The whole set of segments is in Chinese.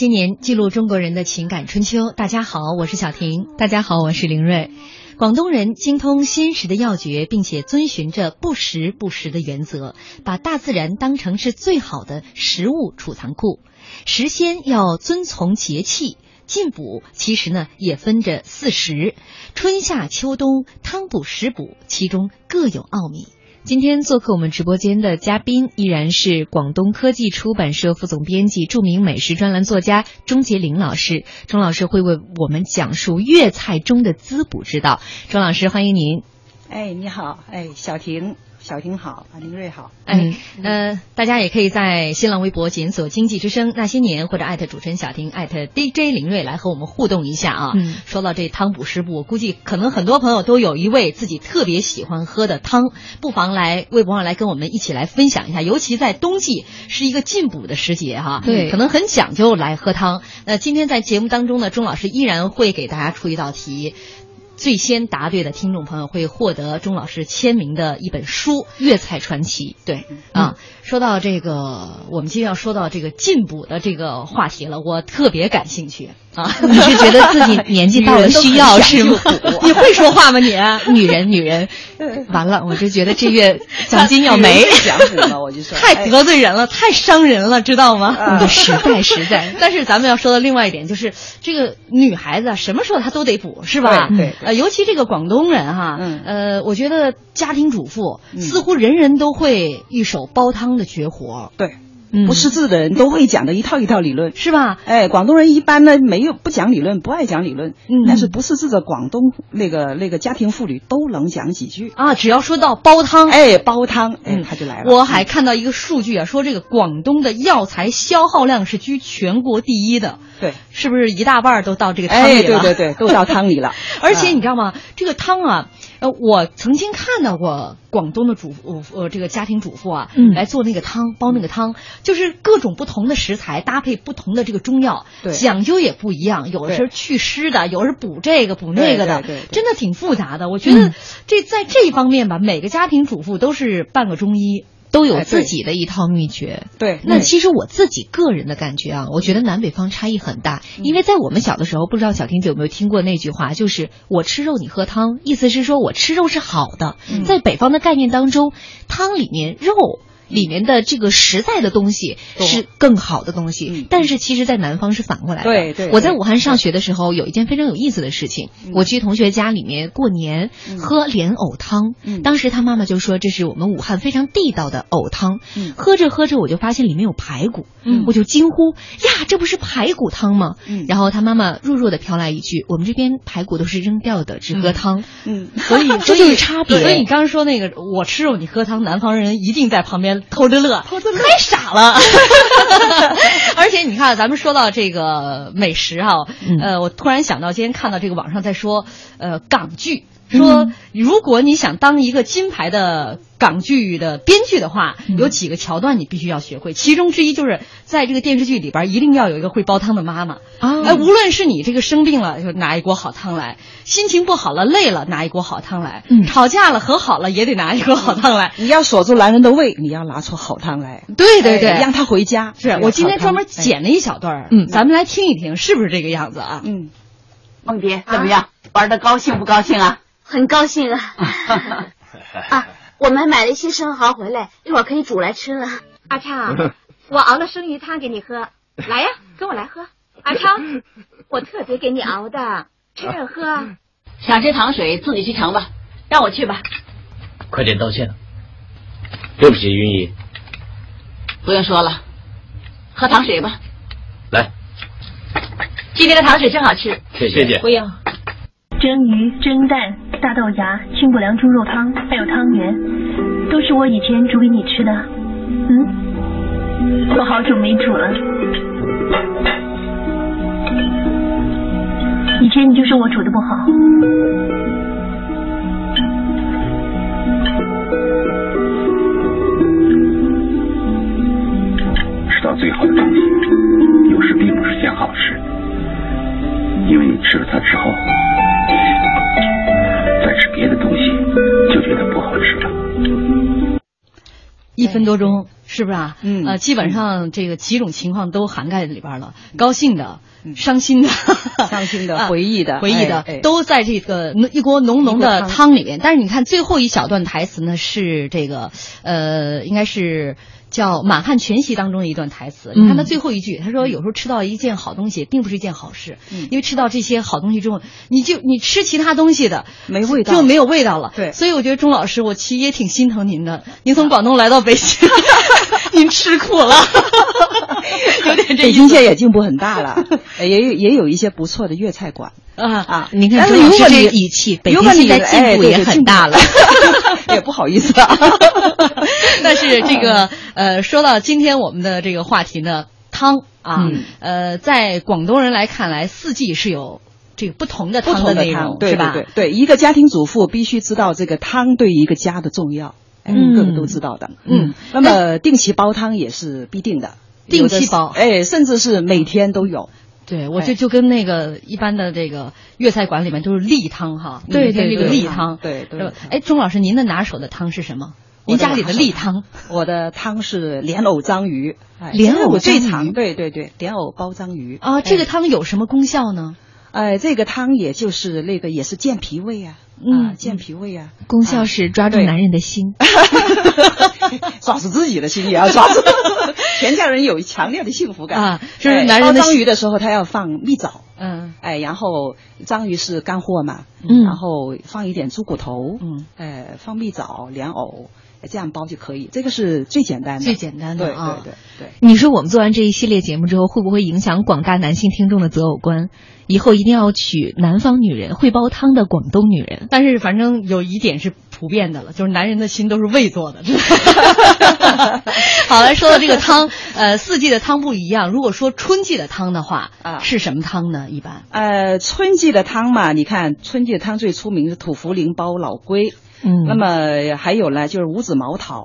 些年，记录中国人的情感春秋。大家好，我是小婷。大家好，我是林睿。广东人精通鲜食的要诀，并且遵循着不时不食的原则，把大自然当成是最好的食物储藏库。食鲜要遵从节气。进补其实呢也分着四时，春夏秋冬，汤补食补，其中各有奥秘。今天做客我们直播间的嘉宾依然是广东科技出版社副总编辑、著名美食专栏作家钟杰林老师。钟老师会为我们讲述粤菜中的滋补之道。钟老师，欢迎您。哎，你好，哎，小婷。小婷好，啊，林瑞好，哎，呃，大家也可以在新浪微博检索“经济之声那些年”或者艾特主持人小婷艾特 DJ 林瑞来和我们互动一下啊。嗯，说到这汤补食补，我估计可能很多朋友都有一味自己特别喜欢喝的汤，不妨来微博上来跟我们一起来分享一下。尤其在冬季是一个进补的时节哈，对，可能很讲究来喝汤。那今天在节目当中呢，钟老师依然会给大家出一道题。最先答对的听众朋友会获得钟老师签名的一本书《粤菜传奇》。对啊，说到这个，我们今天要说到这个进补的这个话题了，我特别感兴趣啊！你是觉得自己年纪到了需要是吗？你会说话吗你？女人，女人，完了，我就觉得这月奖金要没。了，我就说太得罪人了，太伤人了，知道吗？啊、实在实在。但是咱们要说的另外一点就是，这个女孩子什么时候她都得补，是吧？对。对呃，尤其这个广东人哈，嗯，呃，我觉得家庭主妇、嗯、似乎人人都会一手煲汤的绝活。对，嗯、不识字的人都会讲的一套一套理论，是吧？哎，广东人一般呢没有不讲理论，不爱讲理论，嗯，但是不识字的广东那个那个家庭妇女都能讲几句啊。只要说到煲汤，哎，煲汤，哎，他就来了。我还看到一个数据啊，说这个广东的药材消耗量是居全国第一的。对，是不是一大半都到这个汤里了？哎，对对对，都到汤里了。而且你知道吗？这个汤啊，呃，我曾经看到过广东的主妇，呃，这个家庭主妇啊，嗯，来做那个汤，煲那个汤，就是各种不同的食材搭配不同的这个中药，对，讲究也不一样。有的是祛湿的，有的是补这个补那个的，真的挺复杂的。我觉得这在这一方面吧，每个家庭主妇都是半个中医。都有自己的一套秘诀。对，那其实我自己个人的感觉啊，我觉得南北方差异很大。因为在我们小的时候，不知道小婷姐有没有听过那句话，就是“我吃肉，你喝汤”，意思是说我吃肉是好的。在北方的概念当中，汤里面肉。里面的这个实在的东西是更好的东西，但是其实，在南方是反过来的。对对，我在武汉上学的时候，有一件非常有意思的事情，我去同学家里面过年，喝莲藕汤。当时他妈妈就说这是我们武汉非常地道的藕汤。喝着喝着，我就发现里面有排骨，我就惊呼呀，这不是排骨汤吗？然后他妈妈弱弱的飘来一句，我们这边排骨都是扔掉的，只喝汤。嗯，所以 这就是差别。所以你刚刚说那个我吃肉你喝汤，南方人一定在旁边。偷着乐，偷着乐，太傻了。而且你看，咱们说到这个美食哈，呃，我突然想到，今天看到这个网上在说，呃，港剧。说，如果你想当一个金牌的港剧的编剧的话，有几个桥段你必须要学会。其中之一就是在这个电视剧里边，一定要有一个会煲汤的妈妈。啊，哎，无论是你这个生病了，就拿一锅好汤来；心情不好了、累了，拿一锅好汤来；吵架了、和好了，也得拿一锅好汤来。你要锁住男人的胃，你要拿出好汤来。对对对，让他回家。是我今天专门剪了一小段嗯，咱们来听一听，是不是这个样子啊？嗯，梦蝶怎么样？玩的高兴不高兴啊？很高兴啊！啊，我们买了一些生蚝回来，一会儿可以煮来吃了。阿昌，我熬了生鱼汤给你喝，来呀，跟我来喝。阿昌，我特别给你熬的，吃着喝。想吃糖水自己去盛吧，让我去吧。快点道歉。对不起，云姨。不用说了，喝糖水吧。来，今天的糖水真好吃。谢谢。不用。蒸鱼、蒸蛋、大豆芽、清补凉猪肉汤，还有汤圆，都是我以前煮给你吃的。嗯，我好久没煮了。以前你就说我煮的不好。吃到最好的东西，有时并不是件好事，因为你吃了它之后。就觉得不好吃了。一分多钟是不是啊？嗯，呃，基本上这个几种情况都涵盖在里边了，高兴的、伤心的、伤心的、回忆的、回忆的，都在这个一锅浓浓的汤里面。但是你看最后一小段台词呢，是这个呃，应该是。叫《满汉全席》当中的一段台词，你看他最后一句，他说：“有时候吃到一件好东西，并不是一件好事，因为吃到这些好东西之后，你就你吃其他东西的没味道，就没有味道了。”对，所以我觉得钟老师，我其实也挺心疼您的。您从广东来到北京，您吃苦了，有点这。北京现在也进步很大了，也有也有一些不错的粤菜馆啊啊！您看，但是如果你语气，北京现在进步也很大了，也不好意思啊。但是这个。呃，说到今天我们的这个话题呢，汤啊，呃，在广东人来看来，四季是有这个不同的汤的内容，对吧？对对，一个家庭主妇必须知道这个汤对一个家的重要，嗯，个个都知道的，嗯。那么定期煲汤也是必定的，定期煲，哎，甚至是每天都有。对，我这就跟那个一般的这个粤菜馆里面都是例汤哈，对对，这个例汤，对对。哎，钟老师，您的拿手的汤是什么？您家里的例汤，我的汤是莲藕章鱼，莲藕最长，对对对，莲藕煲章鱼啊，这个汤有什么功效呢？哎，这个汤也就是那个也是健脾胃啊，嗯，健脾胃啊，功效是抓住男人的心，抓住自己的心也要抓住，全家人有强烈的幸福感啊。就是男人煲章鱼的时候，他要放蜜枣，嗯，哎，然后章鱼是干货嘛，嗯，然后放一点猪骨头，嗯，哎，放蜜枣、莲藕。这样包就可以，这个是最简单的，最简单的啊！对对对。你说我们做完这一系列节目之后，会不会影响广大男性听众的择偶观？以后一定要娶南方女人，会煲汤的广东女人。但是反正有一点是普遍的了，就是男人的心都是胃做的。好，了说到这个汤，呃，四季的汤不一样。如果说春季的汤的话，啊，是什么汤呢？一般，呃，春季的汤嘛，你看春季的汤最出名是土茯苓煲老龟。嗯，那么还有呢，就是五子毛桃，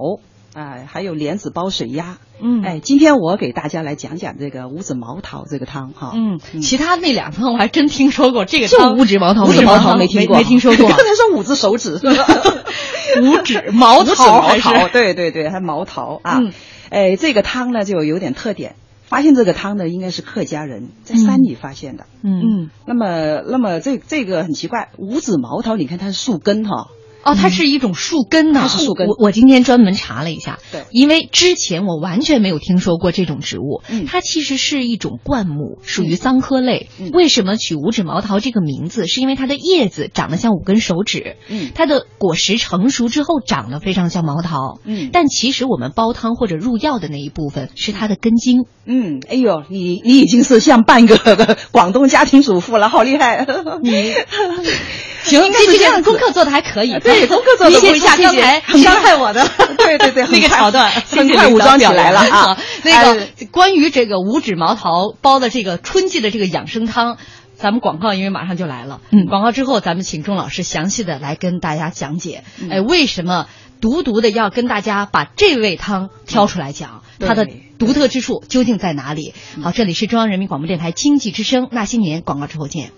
啊，还有莲子煲水鸭。嗯，哎，今天我给大家来讲讲这个五子毛桃这个汤哈。嗯，其他那两汤我还真听说过，这个汤五指毛桃，五指毛桃没听过，没听说过。刚才说五只手指？五指毛桃？对对对，还毛桃啊。嗯。哎，这个汤呢就有点特点。发现这个汤呢，应该是客家人在山里发现的。嗯嗯。那么，那么这这个很奇怪，五指毛桃，你看它是树根哈。哦，它是一种树根呢。它是树根。我我今天专门查了一下，对，因为之前我完全没有听说过这种植物。嗯。它其实是一种灌木，属于桑科类。嗯。为什么取五指毛桃这个名字？是因为它的叶子长得像五根手指。嗯。它的果实成熟之后长得非常像毛桃。嗯。但其实我们煲汤或者入药的那一部分是它的根茎。嗯。哎呦，你你已经是像半个 广东家庭主妇了，好厉害！你。行，这这样功课做的还可以。对，功课做的。一下刚才伤害我的，对对对，那个桥段很快武装起来了啊。那个关于这个五指毛桃煲的这个春季的这个养生汤，咱们广告因为马上就来了。嗯，广告之后咱们请钟老师详细的来跟大家讲解，哎，为什么独独的要跟大家把这味汤挑出来讲，它的独特之处究竟在哪里？好，这里是中央人民广播电台经济之声，那些年广告之后见。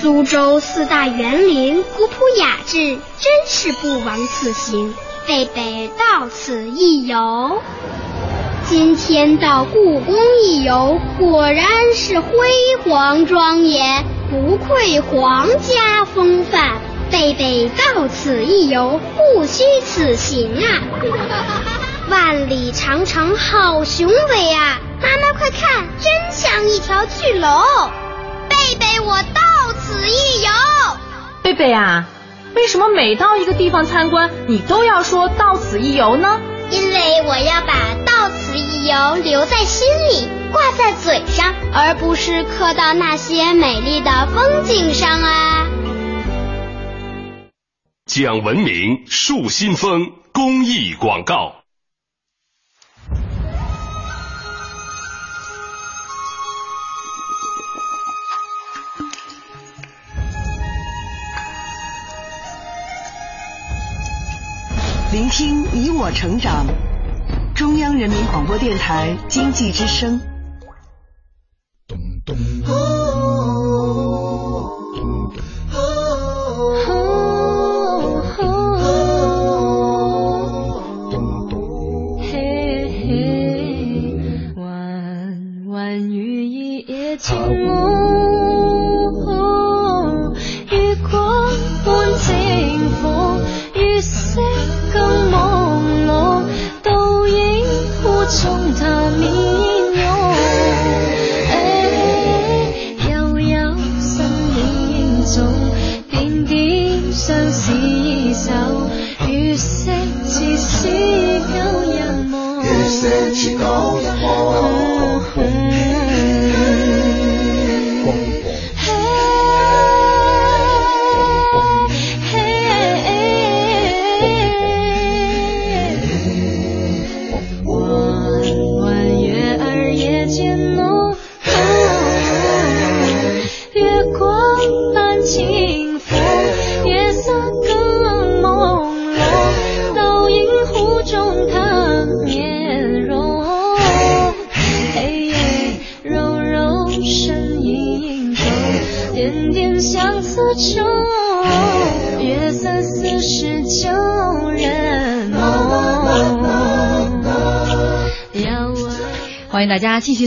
苏州四大园林古朴雅致，真是不枉此行。贝贝到此一游，今天到故宫一游，果然是辉煌庄严，不愧皇家风范。贝贝到此一游，不虚此行啊！万里长城好雄伟啊！妈妈快看，真像一条巨龙。贝贝，我到此一游。贝贝啊，为什么每到一个地方参观，你都要说到此一游呢？因为我要把到此一游留在心里，挂在嘴上，而不是刻到那些美丽的风景上啊。讲文明树新风公益广告。聆听你我成长，中央人民广播电台经济之声。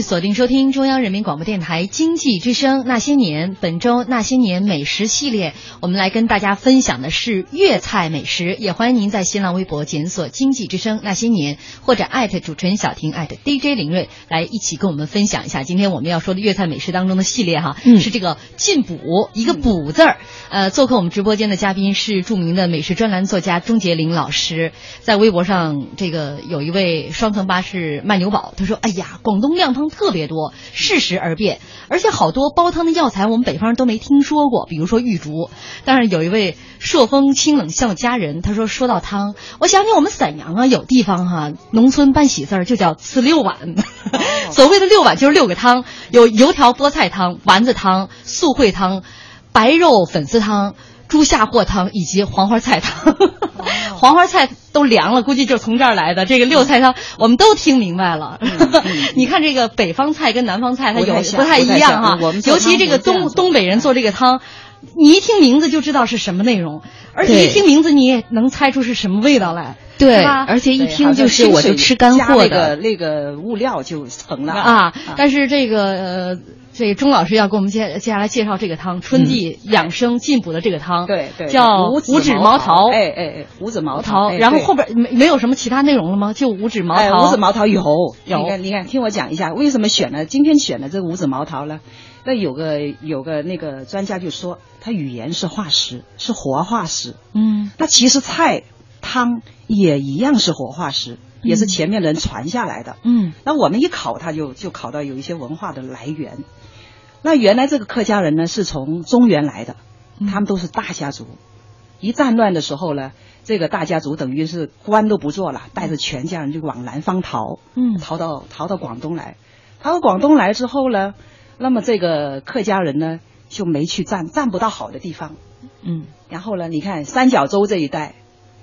锁定收听中央人民广播电台经济之声《那些年》，本周《那些年美食》系列，我们来跟大家分享的是粤菜美食。也欢迎您在新浪微博检索“经济之声那些年”或者艾特主持人小婷艾特 DJ 林睿来一起跟我们分享一下今天我们要说的粤菜美食当中的系列哈，是这个进补一个补字儿。呃，做客我们直播间的嘉宾是著名的美食专栏作家钟杰林老师，在微博上这个有一位双层巴士卖牛宝，他说：“哎呀，广东靓汤特别多，适时而变，而且好多煲汤的药材我们北方人都没听说过，比如说玉竹。但是有一位朔风清冷笑佳人，他说说到汤，我想起我们沈阳啊，有地方哈，农村办喜事儿就叫吃六碗，所谓的六碗就是六个汤，有油条菠菜汤、丸子汤、素烩汤。”白肉粉丝汤、猪下货汤以及黄花菜汤，黄花菜都凉了，估计就是从这儿来的。这个六菜汤我们都听明白了。你看这个北方菜跟南方菜它有不太一样哈，尤其这个东东北人做这个汤，你一听名字就知道是什么内容，而且一听名字你也能猜出是什么味道来。对，而且一听就是我就吃干货的。那个物料就成了。啊。但是这个呃，这钟老师要给我们接接下来介绍这个汤，春季养生进补的这个汤，对对，叫五指毛桃。哎哎哎，五指毛桃。然后后边没没有什么其他内容了吗？就五指毛桃。五指毛桃有有。你看你看，听我讲一下，为什么选了今天选了这五指毛桃呢？那有个有个那个专家就说，它语言是化石，是活化石。嗯。那其实菜。汤也一样是活化石，也是前面人传下来的。嗯，那我们一考，它就就考到有一些文化的来源。那原来这个客家人呢，是从中原来的，他们都是大家族。一战乱的时候呢，这个大家族等于是官都不做了，带着全家人就往南方逃。嗯，逃到逃到广东来，逃到广东来之后呢，那么这个客家人呢就没去占，占不到好的地方。嗯，然后呢，你看三角洲这一带。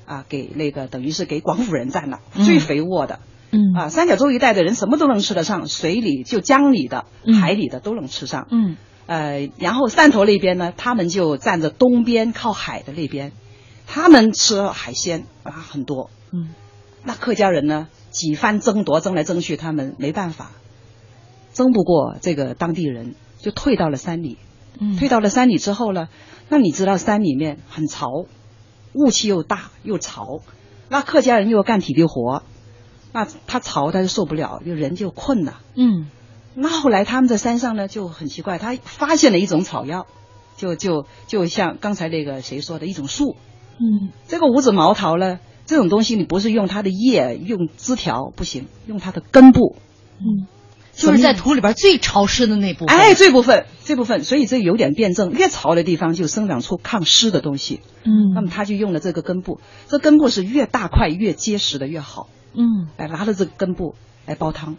啊，给那个等于是给广府人占了最肥沃的，嗯。啊，三角洲一带的人什么都能吃得上，水里就江里的、海里的都能吃上，嗯，呃，然后汕头那边呢，他们就站着东边靠海的那边，他们吃海鲜啊很多，嗯，那客家人呢几番争夺，争来争去，他们没办法，争不过这个当地人，就退到了山里，嗯，退到了山里之后呢，那你知道山里面很潮。雾气又大又潮，那客家人又要干体力活，那他潮他就受不了，就人就困了。嗯，那后来他们在山上呢就很奇怪，他发现了一种草药，就就就像刚才那个谁说的一种树。嗯，这个五指毛桃呢，这种东西你不是用它的叶、用枝条不行，用它的根部。嗯。就是在土里边最潮湿的那部分，哎，这部分这部分，所以这有点辩证，越潮的地方就生长出抗湿的东西。嗯，那么他就用了这个根部，这根部是越大块越结实的越好。嗯，哎，拿着这个根部来煲汤，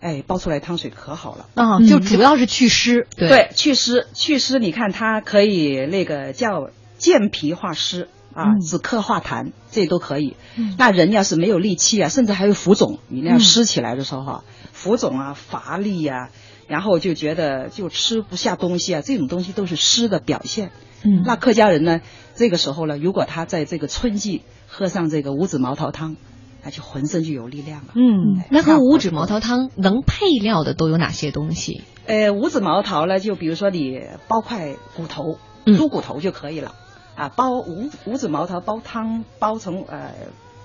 哎，煲出来汤水可好了。啊，就主要是祛湿，对，祛湿，祛湿，你看它可以那个叫健脾化湿啊，止咳化痰，这都可以。那人要是没有力气啊，甚至还有浮肿，你那样湿起来的时候哈。浮肿啊，乏力呀，然后就觉得就吃不下东西啊，这种东西都是湿的表现。嗯，那客家人呢，这个时候呢，如果他在这个春季喝上这个五子毛桃汤，那就浑身就有力量了。嗯，那和五指毛桃汤能配料的都有哪些东西？呃，五指毛桃呢，就比如说你包块骨头，猪骨头就可以了。啊，包五五指毛桃煲汤，煲成呃。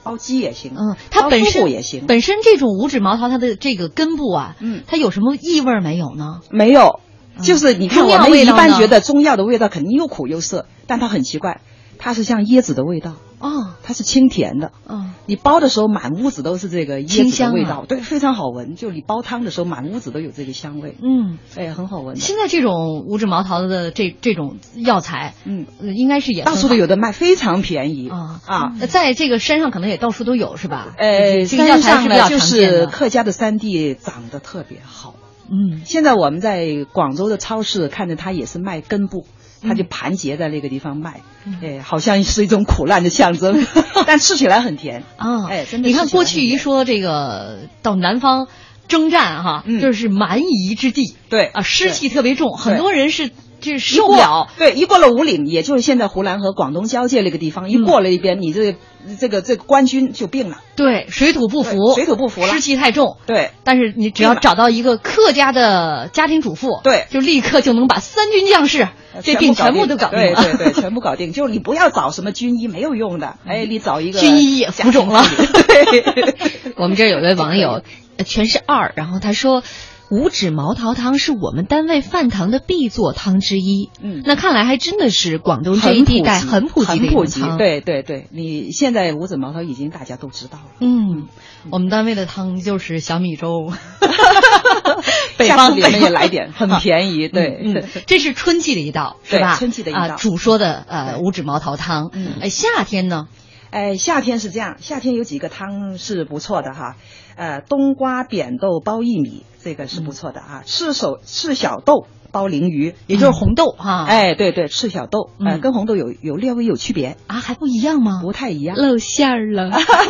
煲鸡也行，嗯，它本身也行。本身这种五指毛桃，它的这个根部啊，嗯，它有什么异味没有呢？没有，就是你看我们一般觉得中药的味道肯定又苦又涩，但它很奇怪，它是像椰子的味道。哦，它是清甜的。嗯，你煲的时候满屋子都是这个椰子的味道，对，非常好闻。就你煲汤的时候，满屋子都有这个香味。嗯，哎，很好闻。现在这种五指毛桃的这这种药材，嗯，应该是也到处都有的卖，非常便宜啊啊。在这个山上可能也到处都有，是吧？呃，山上呢，就是客家的山地长得特别好。嗯，现在我们在广州的超市看着它也是卖根部。它就盘结在那个地方卖，哎，好像是一种苦难的象征，但吃起来很甜啊！哎，真的。你看过去一说这个到南方征战哈，就是蛮夷之地，对啊，湿气特别重，很多人是就是受不了。对，一过了五岭，也就是现在湖南和广东交界那个地方，一过了一边，你这这个这个官军就病了。对，水土不服，水土不服了，湿气太重。对，但是你只要找到一个客家的家庭主妇，对，就立刻就能把三军将士这病全部都搞定了。对对对，全部搞定。就是你不要找什么军医，没有用的。哎，你找一个军医也浮肿了。对，我们这有位网友，全是二，然后他说。五指毛桃汤是我们单位饭堂的必做汤之一。嗯，那看来还真的是广东这一地带很普及的普及。对对对，你现在五指毛桃已经大家都知道了。嗯，我们单位的汤就是小米粥。北方也来点，很便宜。对，嗯，这是春季的一道，是吧？春季的一道，主说的呃五指毛桃汤。嗯，哎，夏天呢？哎，夏天是这样，夏天有几个汤是不错的哈。呃，冬瓜扁豆包薏米，这个是不错的啊。赤手赤小豆包鲮鱼，也就是红豆哈。哎，对对，赤小豆，呃，跟红豆有有略微有区别啊，还不一样吗？不太一样，露馅儿了，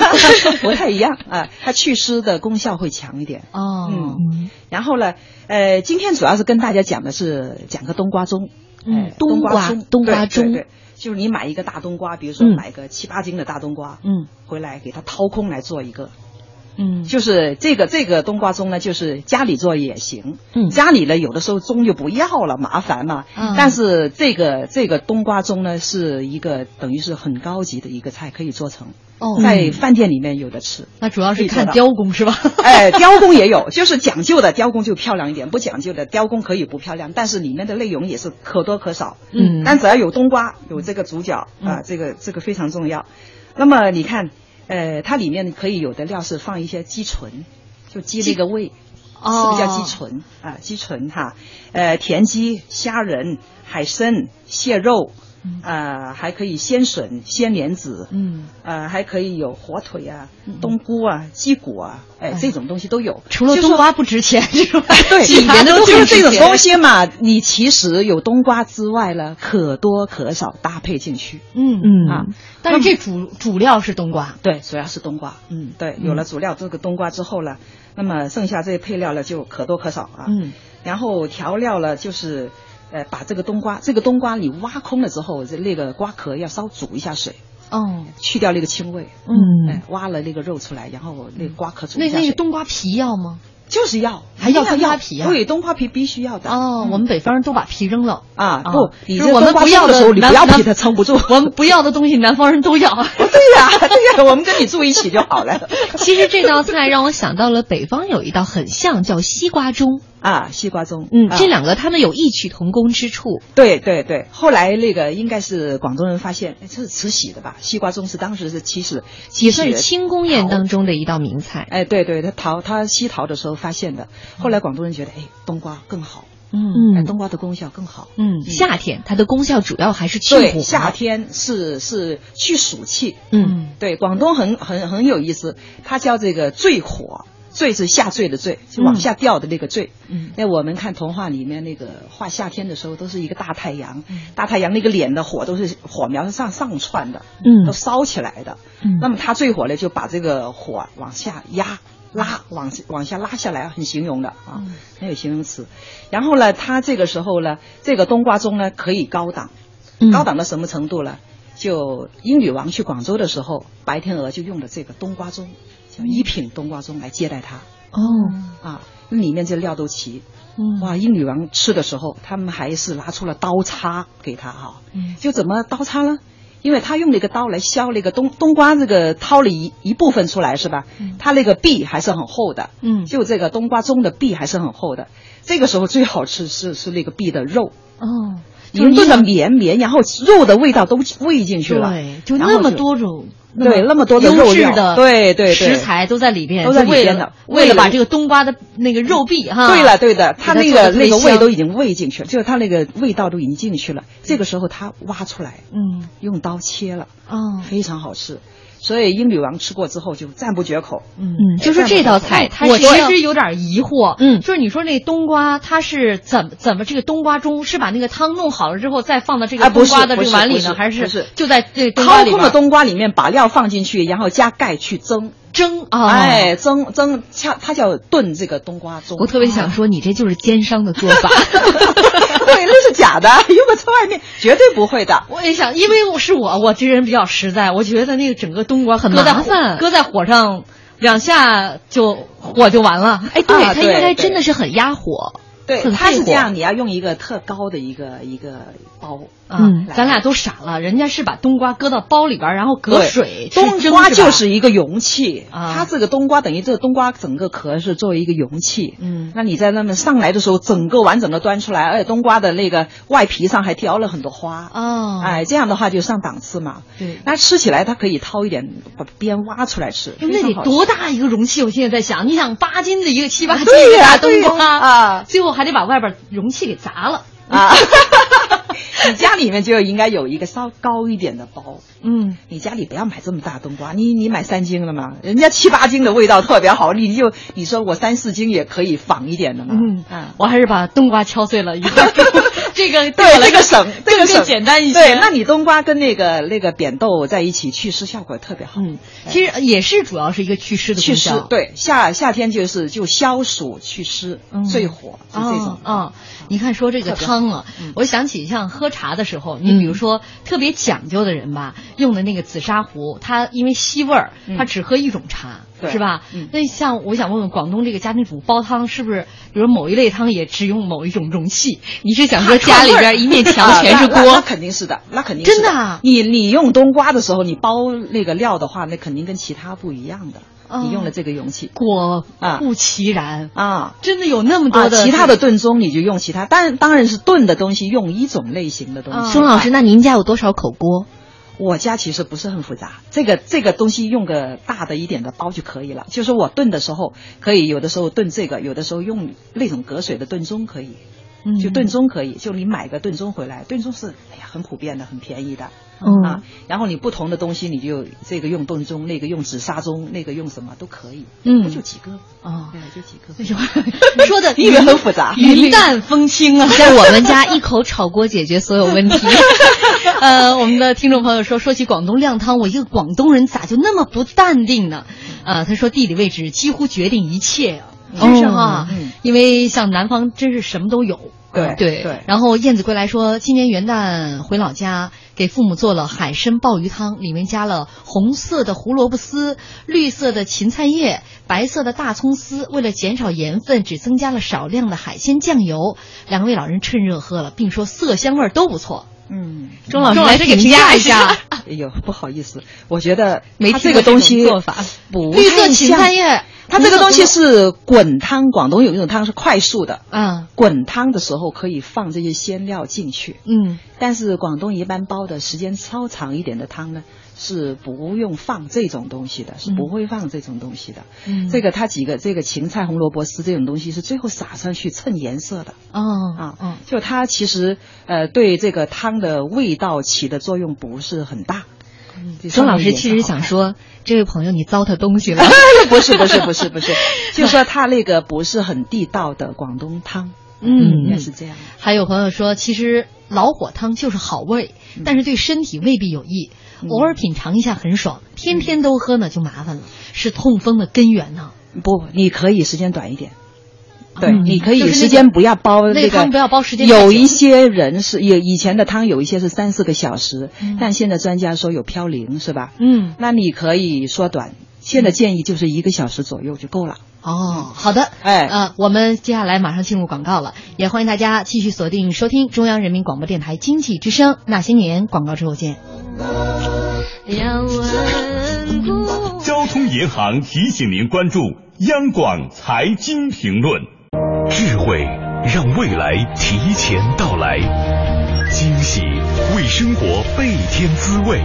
不太一样啊。它祛湿的功效会强一点哦。嗯，然后呢，呃，今天主要是跟大家讲的是讲个冬瓜盅。嗯，冬瓜盅，冬瓜盅，就是你买一个大冬瓜，比如说买个七八斤的大冬瓜，嗯，回来给它掏空来做一个。嗯，就是这个这个冬瓜盅呢，就是家里做也行。嗯，家里呢有的时候盅就不要了，麻烦嘛。嗯，但是这个这个冬瓜盅呢，是一个等于是很高级的一个菜，可以做成。哦，在饭店里面有的吃。那主要是看雕工是吧？哎，雕工也有，就是讲究的雕工就漂亮一点，不讲究的雕工可以不漂亮，但是里面的内容也是可多可少。嗯，但只要有冬瓜，有这个主角啊，这个这个非常重要。那么你看。呃，它里面可以有的料是放一些鸡唇，就鸡那个胃，哦，是不是叫鸡唇啊？鸡唇哈，呃，田鸡、虾仁、海参、蟹肉，呃，还可以鲜笋、鲜莲子，嗯，呃，还可以有火腿啊、冬菇啊、鸡骨啊，哎，这种东西都有。除了冬瓜不值钱之外？对，里面的就是这种东西嘛。你其实有冬瓜之外呢，可多可少搭配进去。嗯嗯啊。但是这主主料是冬瓜，对，主要是冬瓜。嗯，对，有了主料这个冬瓜之后呢，那么剩下这些配料呢就可多可少啊。嗯，然后调料呢就是，呃，把这个冬瓜，这个冬瓜你挖空了之后，这那个瓜壳要稍煮一下水，哦，去掉那个腥味。嗯，哎，挖了那个肉出来，然后那个瓜壳煮一下那那个冬瓜皮要吗？就是要，还要冬瓜皮啊？对，冬瓜皮必须要的。哦，我们北方人都把皮扔了啊！不，你我们不要的时候，你不要皮，它撑不住。我们不要的东西，南方人都要。对呀，对呀，我们跟你住一起就好了。其实这道菜让我想到了北方有一道很像，叫西瓜盅啊，西瓜盅。嗯，这两个他们有异曲同工之处。对对对，后来那个应该是广东人发现，这是慈禧的吧？西瓜盅是当时是其实，也算是清宫宴当中的一道名菜。哎，对对，他淘他西淘的时候发现的。后来广东人觉得，哎，冬瓜更好，嗯，冬瓜的功效更好，嗯，夏天它的功效主要还是去火，夏天是是去暑气，嗯，对，广东很很很有意思，它叫这个醉火，坠是下坠的坠，就往下掉的那个坠，嗯，那我们看童话里面那个画夏天的时候，都是一个大太阳，大太阳那个脸的火都是火苗是上上窜的，嗯，都烧起来的，嗯，那么它坠火呢，就把这个火往下压。拉往往下拉下来，很形容的啊，很有形容词。然后呢，它这个时候呢，这个冬瓜盅呢可以高档，高档到什么程度呢？就英女王去广州的时候，白天鹅就用的这个冬瓜盅，叫一品冬瓜盅来接待她。哦，啊，里面这料都齐。嗯，哇，英女王吃的时候，他们还是拿出了刀叉给她哈。嗯，就怎么刀叉呢？因为他用那个刀来削那个冬冬瓜，这个掏了一一部分出来是吧？嗯，它那个壁还是很厚的。嗯，就这个冬瓜盅的壁还是很厚的。这个时候最好吃是是那个壁的肉。哦，已经炖的绵绵，然后肉的味道都喂进去了。对，就那么多种。对，那么多的优质的对对食材都在里边，都在里边的。为了把这个冬瓜的那个肉壁哈，对了对的，它那个那个味都已经喂进去了，就是它那个味道都已经进去了。这个时候它挖出来，嗯，用刀切了，嗯，非常好吃。所以英女王吃过之后就赞不绝口。嗯，就是这道菜，它我其实有点疑惑。嗯，就是你说那冬瓜，它是怎么怎么这个冬瓜盅是把那个汤弄好了之后再放到这个冬瓜的这个碗里呢，还是就在这掏空的冬瓜里面把料放进去，然后加盖去蒸蒸啊？哎，蒸蒸，恰它叫炖这个冬瓜盅。我特别想说，你这就是奸商的做法。对，那是假的，如果在外面绝对不会的。我也想，因为我是我，我这人比较实在，我觉得那个整个冬瓜很麻烦，搁在火上两下就火就完了。哎，对，它应该真的是很压火。对，它是这样，你要用一个特高的一个一个包啊。咱俩都傻了，人家是把冬瓜搁到包里边，然后隔水。冬瓜就是一个容器，啊它这个冬瓜等于这个冬瓜整个壳是作为一个容器。嗯，那你在那么上来的时候，整个完整的端出来，而且冬瓜的那个外皮上还雕了很多花。哦，哎，这样的话就上档次嘛。对，那吃起来它可以掏一点，把边挖出来吃。那得多大一个容器？我现在在想，你想八斤的一个七八斤的大冬瓜啊，最后还得把外边容器给砸了啊！你家里面就应该有一个稍高一点的包。嗯，你家里不要买这么大冬瓜，你你买三斤了吗？人家七八斤的味道特别好，你就你说我三四斤也可以仿一点的嘛。嗯，啊我还是把冬瓜敲碎了，一个这个对这个省这个省简单一些。对，那你冬瓜跟那个那个扁豆在一起祛湿效果特别好。嗯，其实也是主要是一个祛湿的祛湿。对，夏夏天就是就消暑祛湿，最火就这种啊。你看说这个汤啊，我想起像喝茶的时候，你比如说特别讲究的人吧，用的那个紫砂壶，它因为吸味儿，它只喝一种茶。是吧？那像我想问问，广东这个家庭主妇煲汤是不是，比如某一类汤也只用某一种容器？你是想说 家里边一面墙全是 锅？那肯定是的，那肯定真的。你你用冬瓜的时候，你煲那个料的话，那肯定跟其他不一样的。你用了这个容器，果不其然啊！真的有那么多的其他的炖盅，你就用其他，但当然是炖的东西用一种类型的东西。孙老师，那您家有多少口锅？我家其实不是很复杂，这个这个东西用个大的一点的包就可以了。就是我炖的时候，可以有的时候炖这个，有的时候用那种隔水的炖盅可以，就炖盅可以。就你买个炖盅回来，炖盅是哎呀很普遍的，很便宜的。啊，然后你不同的东西，你就这个用炖盅，那个用紫砂盅，那个用什么都可以。嗯，不就几个啊，对，就几个。说的以为很复杂，云淡风轻啊，在我们家一口炒锅解决所有问题。呃，我们的听众朋友说，说起广东靓汤，我一个广东人咋就那么不淡定呢？呃，他说地理位置几乎决定一切啊，真是哈，因为像南方真是什么都有。对对对。然后燕子归来说，今年元旦回老家。给父母做了海参鲍鱼汤，里面加了红色的胡萝卜丝、绿色的芹菜叶、白色的大葱丝。为了减少盐分，只增加了少量的海鲜酱油。两位老人趁热喝了，并说色香味都不错。嗯，钟老师来给评价一下。哎呦，不好意思，我觉得没这个东西做法不绿色芹菜叶。它这个东西是滚汤，广东有一种汤是快速的，嗯，滚汤的时候可以放这些鲜料进去，嗯，但是广东一般煲的时间稍长一点的汤呢，是不用放这种东西的，是不会放这种东西的，嗯，这个它几个这个芹菜、红萝卜丝这种东西是最后撒上去衬颜色的，哦，啊，嗯，就它其实呃对这个汤的味道起的作用不是很大。钟老师其实想说，这位朋友你糟蹋东西了。不是不是不是不是，就说他那个不是很地道的广东汤。嗯，应该是这样。还有朋友说，其实老火汤就是好味，但是对身体未必有益。偶尔品尝一下很爽，天天都喝呢就麻烦了，是痛风的根源呢。不，你可以时间短一点。对，你可以时间不要煲那个汤，不要煲时间。有一些人是有以前的汤，有一些是三四个小时，但现在专家说有飘零，是吧？嗯，那你可以缩短。现在建议就是一个小时左右就够了。哦，好的，哎，呃，我们接下来马上进入广告了，也欢迎大家继续锁定收听中央人民广播电台经济之声《那些年》广告之后见。交通银行提醒您关注央广财经评论。智慧让未来提前到来，惊喜为生活倍添滋味，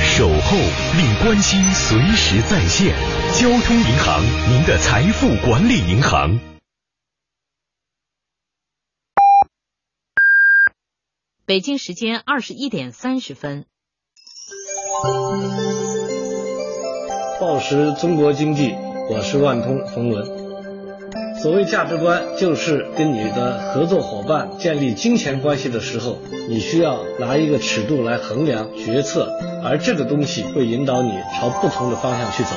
守候令关心随时在线。交通银行，您的财富管理银行。北京时间二十一点三十分。报时中国经济，我是万通冯仑。所谓价值观，就是跟你的合作伙伴建立金钱关系的时候，你需要拿一个尺度来衡量决策，而这个东西会引导你朝不同的方向去走。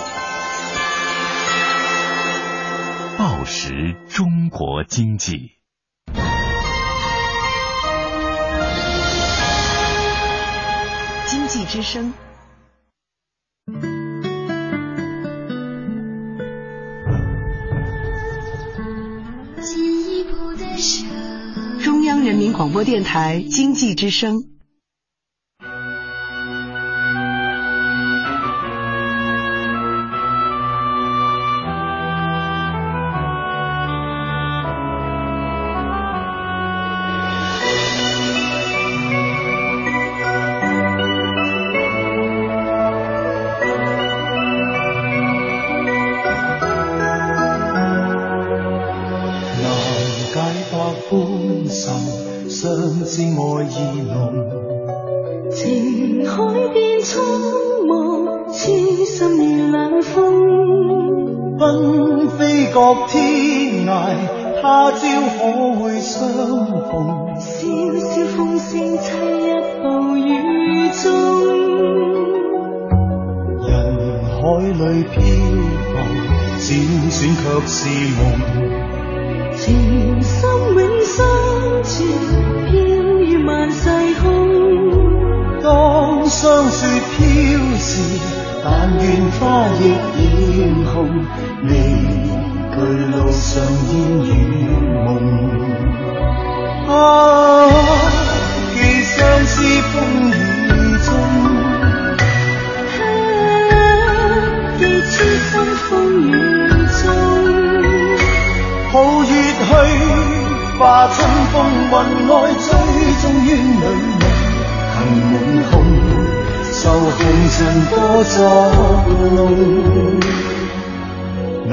报时中国经济，经济之声。中央人民广播电台经济之声。欢心，相知爱意浓。情海变苍茫，痴心如冷风。奔飞各天涯，他朝可会相逢？萧萧风声，凄泣暴雨中。人海里飘浮，辗转却是梦。永生存，飘于万世空。当霜雪飘时，但愿花亦艳红。未惧路上烟雨蒙。化春风云外，追踪冤侣梦，行满空，受红尘多作弄，难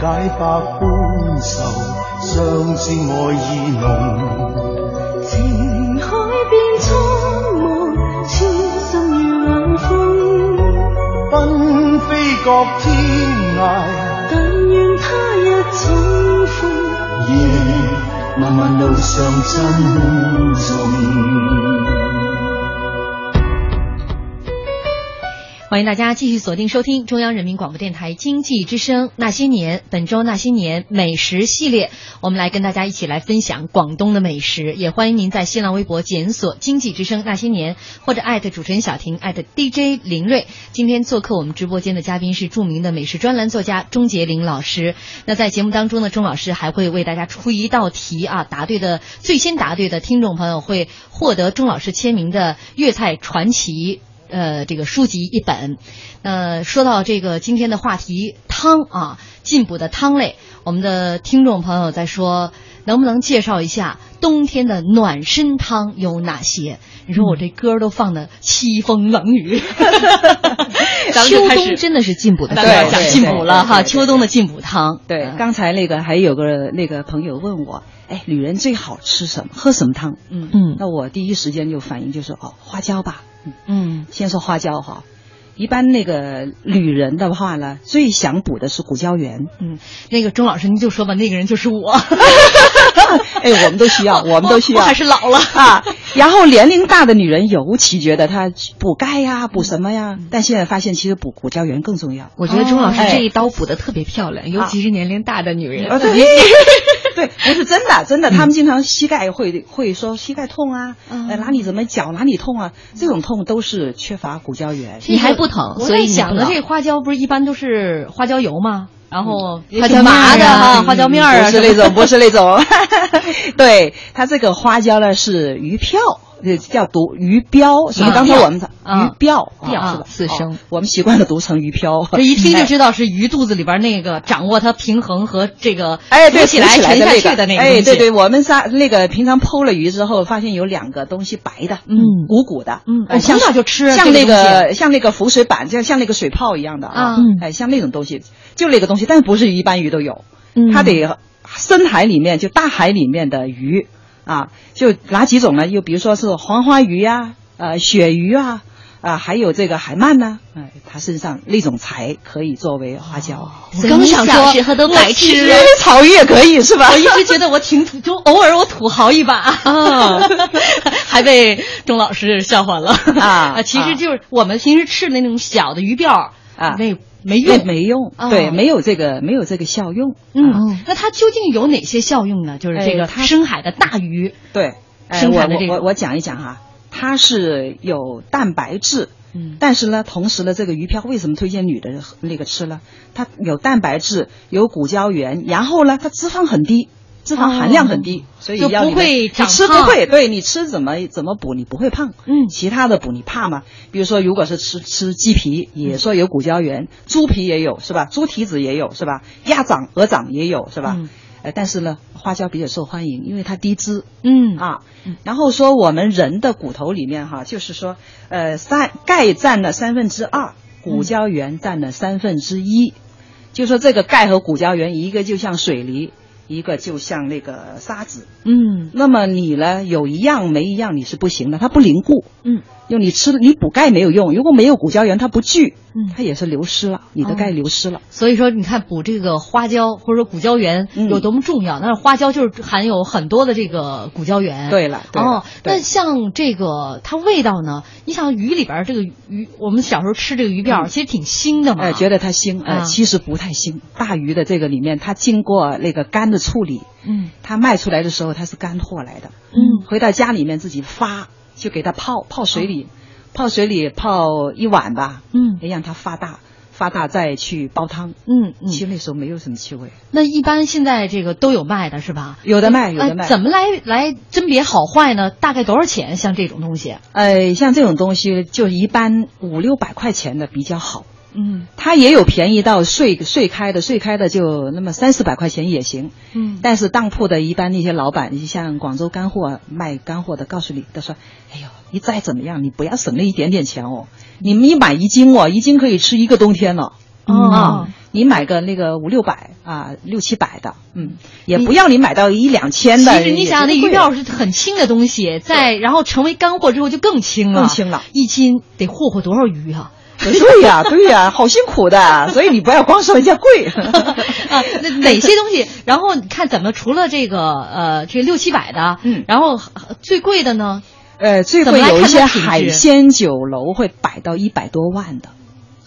解百般愁，相知爱意浓。情海变苍茫，痴心如冷风，纷飞各天涯，但愿他日重逢。漫漫路上珍重。欢迎大家继续锁定收听中央人民广播电台经济之声《那些年》本周《那些年》美食系列，我们来跟大家一起来分享广东的美食。也欢迎您在新浪微博检索“经济之声那些年”或者艾特主持人小婷艾特 DJ 林睿。今天做客我们直播间的嘉宾是著名的美食专栏作家钟杰林老师。那在节目当中呢，钟老师还会为大家出一道题啊，答对的最先答对的听众朋友会获得钟老师签名的粤菜传奇。呃，这个书籍一本。呃，说到这个今天的话题汤啊，进补的汤类，我们的听众朋友在说，能不能介绍一下冬天的暖身汤有哪些？你说我这歌都放的凄风冷雨，秋冬真的是进补的，对，讲进补了哈，秋冬的进补汤。对，刚才那个还有个那个朋友问我，哎，女人最好吃什么，喝什么汤？嗯嗯，那我第一时间就反应就是，哦，花椒吧。嗯，先说花椒哈，一般那个女人的话呢，最想补的是骨胶原。嗯，那个钟老师您就说吧，那个人就是我。哎，我们都需要，我们都需要。还是老了啊。然后年龄大的女人尤其觉得她补钙呀，补什么呀？但现在发现其实补骨胶原更重要。我觉得钟老师这一刀补的特别漂亮，尤其是年龄大的女人。对，对，不是真的，真的，他们经常膝盖会会说膝盖痛啊，哪里怎么脚哪里痛啊？这种痛都是缺乏骨胶原。你还不疼，所以想的这花椒不是一般都是花椒油吗？然后花椒麻的哈，花椒面儿不是那种，不是那种。对，它这个花椒呢是鱼票，叫读鱼标，什么？刚才我们鱼标标是吧？四声，我们习惯了读成鱼漂。这一听就知道是鱼肚子里边那个掌握它平衡和这个哎，对起来沉下去的那个。哎，对对，我们仨那个平常剖了鱼之后，发现有两个东西白的，嗯，鼓鼓的，嗯，从小就吃，像那个像那个浮水板，就像那个水泡一样的啊，哎，像那种东西，就那个东西，但是不是一般鱼都有，它得深海里面就大海里面的鱼啊，就哪几种呢？又比如说是黄花鱼呀，呃，鳕鱼啊。啊，还有这个海鳗呢，哎，它身上那种才可以作为花椒。我刚想说，时候都白吃，草鱼也可以是吧？我一直觉得我挺土，就偶尔我土豪一把啊，还被钟老师笑话了啊。其实就是我们平时吃的那种小的鱼鳔啊，那没用，没用，对，没有这个没有这个效用。嗯，那它究竟有哪些效用呢？就是这个深海的大鱼，对，深海的这个，我我讲一讲哈。它是有蛋白质，嗯，但是呢，同时呢，这个鱼漂为什么推荐女的那个吃呢？它有蛋白质，有骨胶原，然后呢，它脂肪很低，脂肪含量很低，所以就不会你吃不会，对你吃怎么怎么补你不会胖，嗯，其他的补你怕吗？比如说，如果是吃吃鸡皮，也说有骨胶原，猪皮也有是吧？猪蹄子也有是吧？鸭掌、鹅掌也有是吧？呃，但是呢，花椒比较受欢迎，因为它低脂，嗯啊，然后说我们人的骨头里面哈，就是说，呃，三钙占了三分之二，骨胶原占了三分之一，就说这个钙和骨胶原，一个就像水泥，一个就像那个沙子。嗯，那么你呢，有一样没一样你是不行的，它不凝固。嗯，用你吃的，你补钙没有用，如果没有骨胶原，它不聚，嗯，它也是流失了，你的钙流失了。所以说，你看补这个花椒或者说骨胶原有多么重要，那花椒就是含有很多的这个骨胶原。对了，哦，那像这个它味道呢？你想鱼里边这个鱼，我们小时候吃这个鱼鳔，其实挺腥的嘛。哎，觉得它腥，哎呃，其实不太腥。大鱼的这个里面，它经过那个干的处理，嗯，它卖出来的时候它是干货来的，嗯，回到家里面自己发，就给它泡泡水里，泡水里泡一晚吧，嗯，让它发大。发大再去煲汤，嗯嗯，其实那时候没有什么气味。那一般现在这个都有卖的是吧？有的卖，有的卖。怎么来来甄别好坏呢？大概多少钱？像这种东西？呃，像这种东西就一般五六百块钱的比较好。嗯，它也有便宜到碎碎开的，碎开的就那么三四百块钱也行。嗯，但是当铺的一般那些老板，你像广州干货卖干货的，告诉你，他说：“哎呦，你再怎么样，你不要省那一点点钱哦。你们一买一斤哦，一斤可以吃一个冬天了。哦、啊，你买个那个五六百啊，六七百的，嗯，也不要你买到一两千的。其实你想，那鱼料是很轻的东西，在然后成为干货之后就更轻了，更轻了，一斤得霍霍多少鱼啊？对呀，对呀，好辛苦的，所以你不要光说人家贵 啊。那哪些东西？然后你看怎么除了这个呃这六七百的，嗯，然后最贵的呢？呃，最贵有一些海鲜酒楼会摆到一百多万的，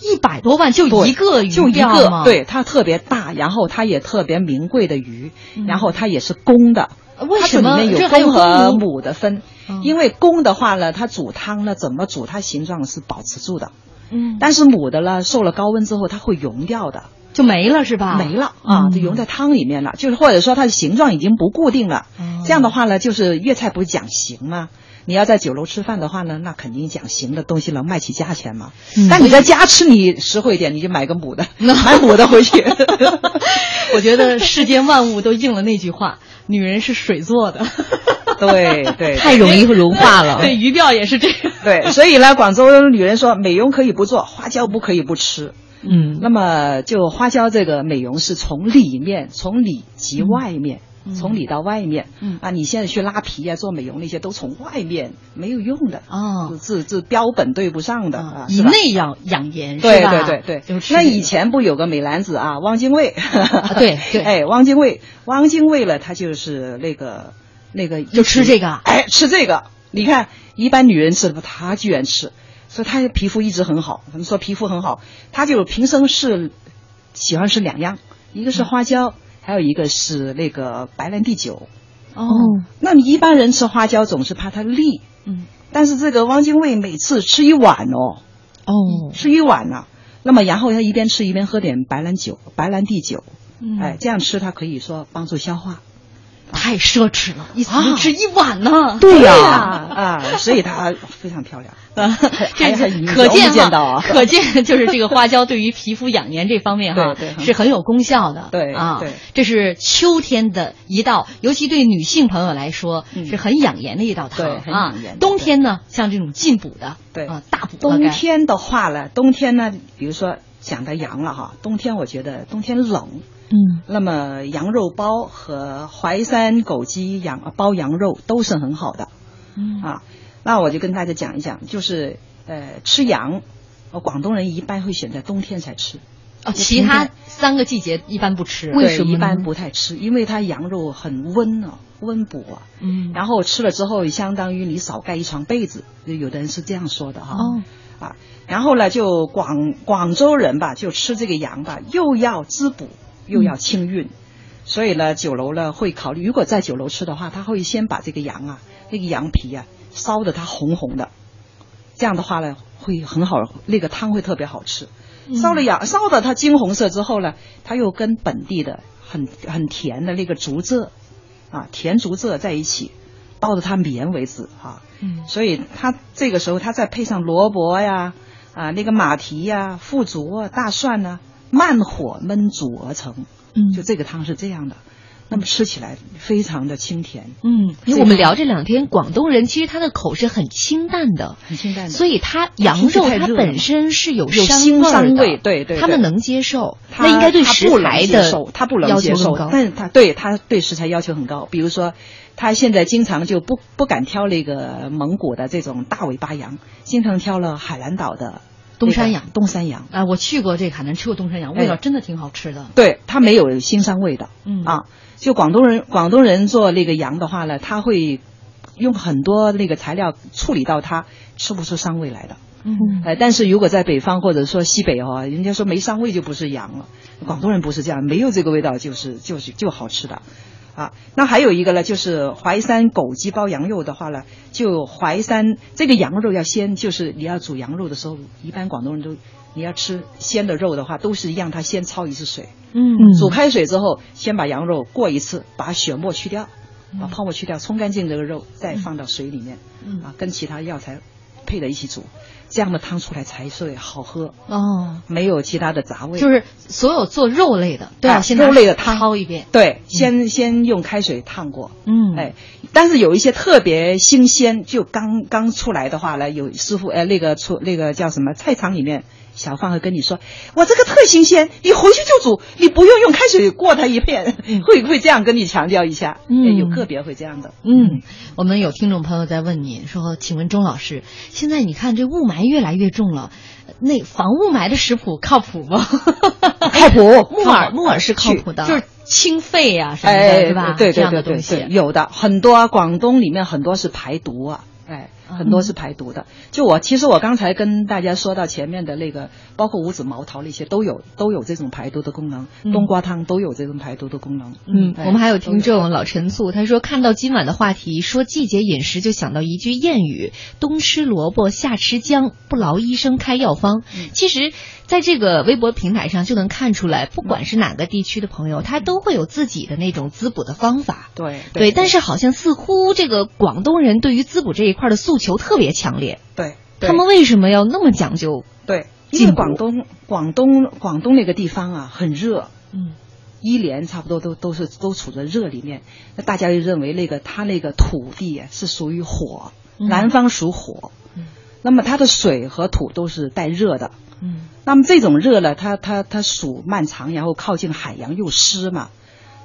一百多万就一个鱼就一个吗？对，它特别大，然后它也特别名贵的鱼，嗯、然后它也是公的。为什么它里面有公和母的分？嗯、因为公的话呢，它煮汤呢怎么煮，它形状是保持住的。嗯，但是母的呢，受了高温之后，它会溶掉的，就没了是吧？没了啊，就溶在汤里面了，就是或者说它的形状已经不固定了。嗯、这样的话呢，就是粤菜不是讲形吗？你要在酒楼吃饭的话呢，那肯定讲形的东西能卖起价钱嘛。嗯、但你在家吃，你实惠一点，你就买个母的，买母的回去。我觉得世间万物都应了那句话：女人是水做的。对对，太容易融化了。对，鱼鳔也是这样。对，所以呢，广州女人说美容可以不做，花椒不可以不吃。嗯，那么就花椒这个美容是从里面，从里及外面。嗯、从里到外面，嗯。啊，你现在去拉皮啊，做美容那些都从外面没有用的哦，这这标本对不上的啊，以内养养颜是对对对对，就是。那以前不有个美男子啊，汪精卫，啊、对对，哎，汪精卫，汪精卫了，他就是那个那个就吃这个，哎，吃这个，你看一般女人吃的，他居然吃，所以他皮肤一直很好。他们说皮肤很好，他就平生是喜欢吃两样，一个是花椒。还有一个是那个白兰地酒，哦，那你一般人吃花椒总是怕它腻，嗯，但是这个汪精卫每次吃一碗哦，哦，吃一碗呢、啊，那么然后他一边吃一边喝点白兰酒、白兰地酒，嗯，哎，这样吃它可以说帮助消化。太奢侈了，一次就吃一碗呢。对呀，啊，所以它非常漂亮。啊，这还可见可见就是这个花椒对于皮肤养颜这方面哈，是很有功效的。对啊，这是秋天的一道，尤其对女性朋友来说是很养颜的一道汤啊。冬天呢，像这种进补的，对啊，大补。冬天的话呢，冬天呢，比如说讲到阳了哈，冬天我觉得冬天冷。嗯，那么羊肉包和淮山枸杞羊包羊肉都是很好的，嗯。啊，那我就跟大家讲一讲，就是呃吃羊，呃广东人一般会选在冬天才吃，哦，其他三个季节一般不吃，为什么一般不太吃？因为它羊肉很温哦，温补啊，嗯，然后吃了之后，相当于你少盖一床被子，有的人是这样说的哈，哦，啊，然后呢，就广广州人吧，就吃这个羊吧，又要滋补。又要清运，嗯、所以呢，酒楼呢会考虑，如果在酒楼吃的话，他会先把这个羊啊，那个羊皮啊烧的它红红的，这样的话呢会很好，那个汤会特别好吃。烧了羊烧的它金红色之后呢，它又跟本地的很很甜的那个竹蔗啊甜竹蔗在一起，煲的它绵为止哈、啊。嗯，所以它这个时候它再配上萝卜呀啊那个马蹄呀、腐竹啊、大蒜呢、啊。慢火焖煮而成，嗯，就这个汤是这样的。那么吃起来非常的清甜。嗯，因为我们聊这两天，广东人其实他的口是很清淡的，很清淡的，所以他羊肉它本身是有有腥膻味，对对，他们能接受。那应该对食材的他不能接受，但是他对他对食材要求很高。比如说，他现在经常就不不敢挑那个蒙古的这种大尾巴羊，经常挑了海南岛的。东山羊，东山羊啊，我去过这个海南，吃过东山羊，味道真的挺好吃的。对，它没有腥膻味的。嗯啊，就广东人，广东人做那个羊的话呢，他会用很多那个材料处理到它吃不出膻味来的。嗯，哎，但是如果在北方或者说西北哈，人家说没膻味就不是羊了。广东人不是这样，没有这个味道就是就是就好吃的。啊，那还有一个呢，就是淮山枸杞煲羊肉的话呢，就淮山这个羊肉要先，就是你要煮羊肉的时候，一般广东人都你要吃鲜的肉的话，都是让它先焯一次水，嗯，煮开水之后，先把羊肉过一次，把血沫去掉，把泡沫去掉，冲干净这个肉，再放到水里面，啊，跟其他药材配在一起煮。这样的汤出来才是好喝哦，没有其他的杂味。就是所有做肉类的都要先肉类的汤焯一遍，对，先先用开水烫过。嗯，哎，但是有一些特别新鲜，就刚刚出来的话呢，有师傅呃那个出那个叫什么菜场里面。小贩会跟你说：“我这个特新鲜，你回去就煮，你不用用开水过它一遍。”会会这样跟你强调一下。嗯，有个别会这样的。嗯，我们有听众朋友在问你说：“请问钟老师，现在你看这雾霾越来越重了，那防雾霾的食谱靠谱吗？” 靠谱，木耳木耳是靠谱的，就是清肺呀什么的，对吧？对对对对对，有的很多，广东里面很多是排毒啊。哎，很多是排毒的。就我，其实我刚才跟大家说到前面的那个，包括五子毛桃那些，都有都有这种排毒的功能。冬瓜汤都有这种排毒的功能。嗯，我们还有听众老陈醋，他说看到今晚的话题说季节饮食，就想到一句谚语：冬吃萝卜，夏吃姜，不劳医生开药方。其实。在这个微博平台上就能看出来，不管是哪个地区的朋友，他都会有自己的那种滋补的方法。对对，但是好像似乎这个广东人对于滋补这一块的诉求特别强烈。对，他们为什么要那么讲究？对，因为广东广东广东那个地方啊很热，嗯，一年差不多都都是都处在热里面，那大家就认为那个他那个土地是属于火，南方属火，嗯，那么它的水和土都是带热的。嗯，那么这种热呢，它它它属漫长，然后靠近海洋又湿嘛，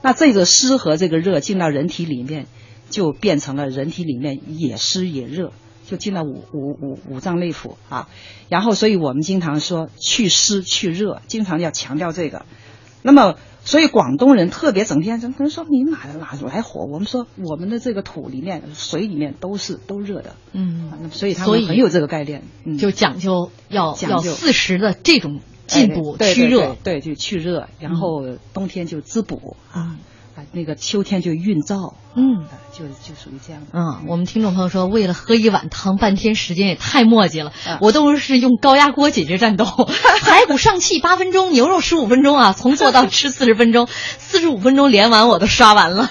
那这个湿和这个热进到人体里面，就变成了人体里面也湿也热，就进到五五五五脏内腑啊。然后，所以我们经常说去湿去热，经常要强调这个。那么。所以广东人特别整天怎么可能说你哪哪来火？我们说我们的这个土里面、水里面都是都热的，嗯，所以他们很有这个概念，就讲究要要四时的这种进补去热，对，就去热，然后冬天就滋补啊。那个秋天就运燥，嗯，就就属于这样。嗯，我们听众朋友说，为了喝一碗汤，半天时间也太磨叽了。我都是用高压锅解决战斗，排骨上气八分钟，牛肉十五分钟啊，从做到吃四十分钟，四十五分钟连碗我都刷完了。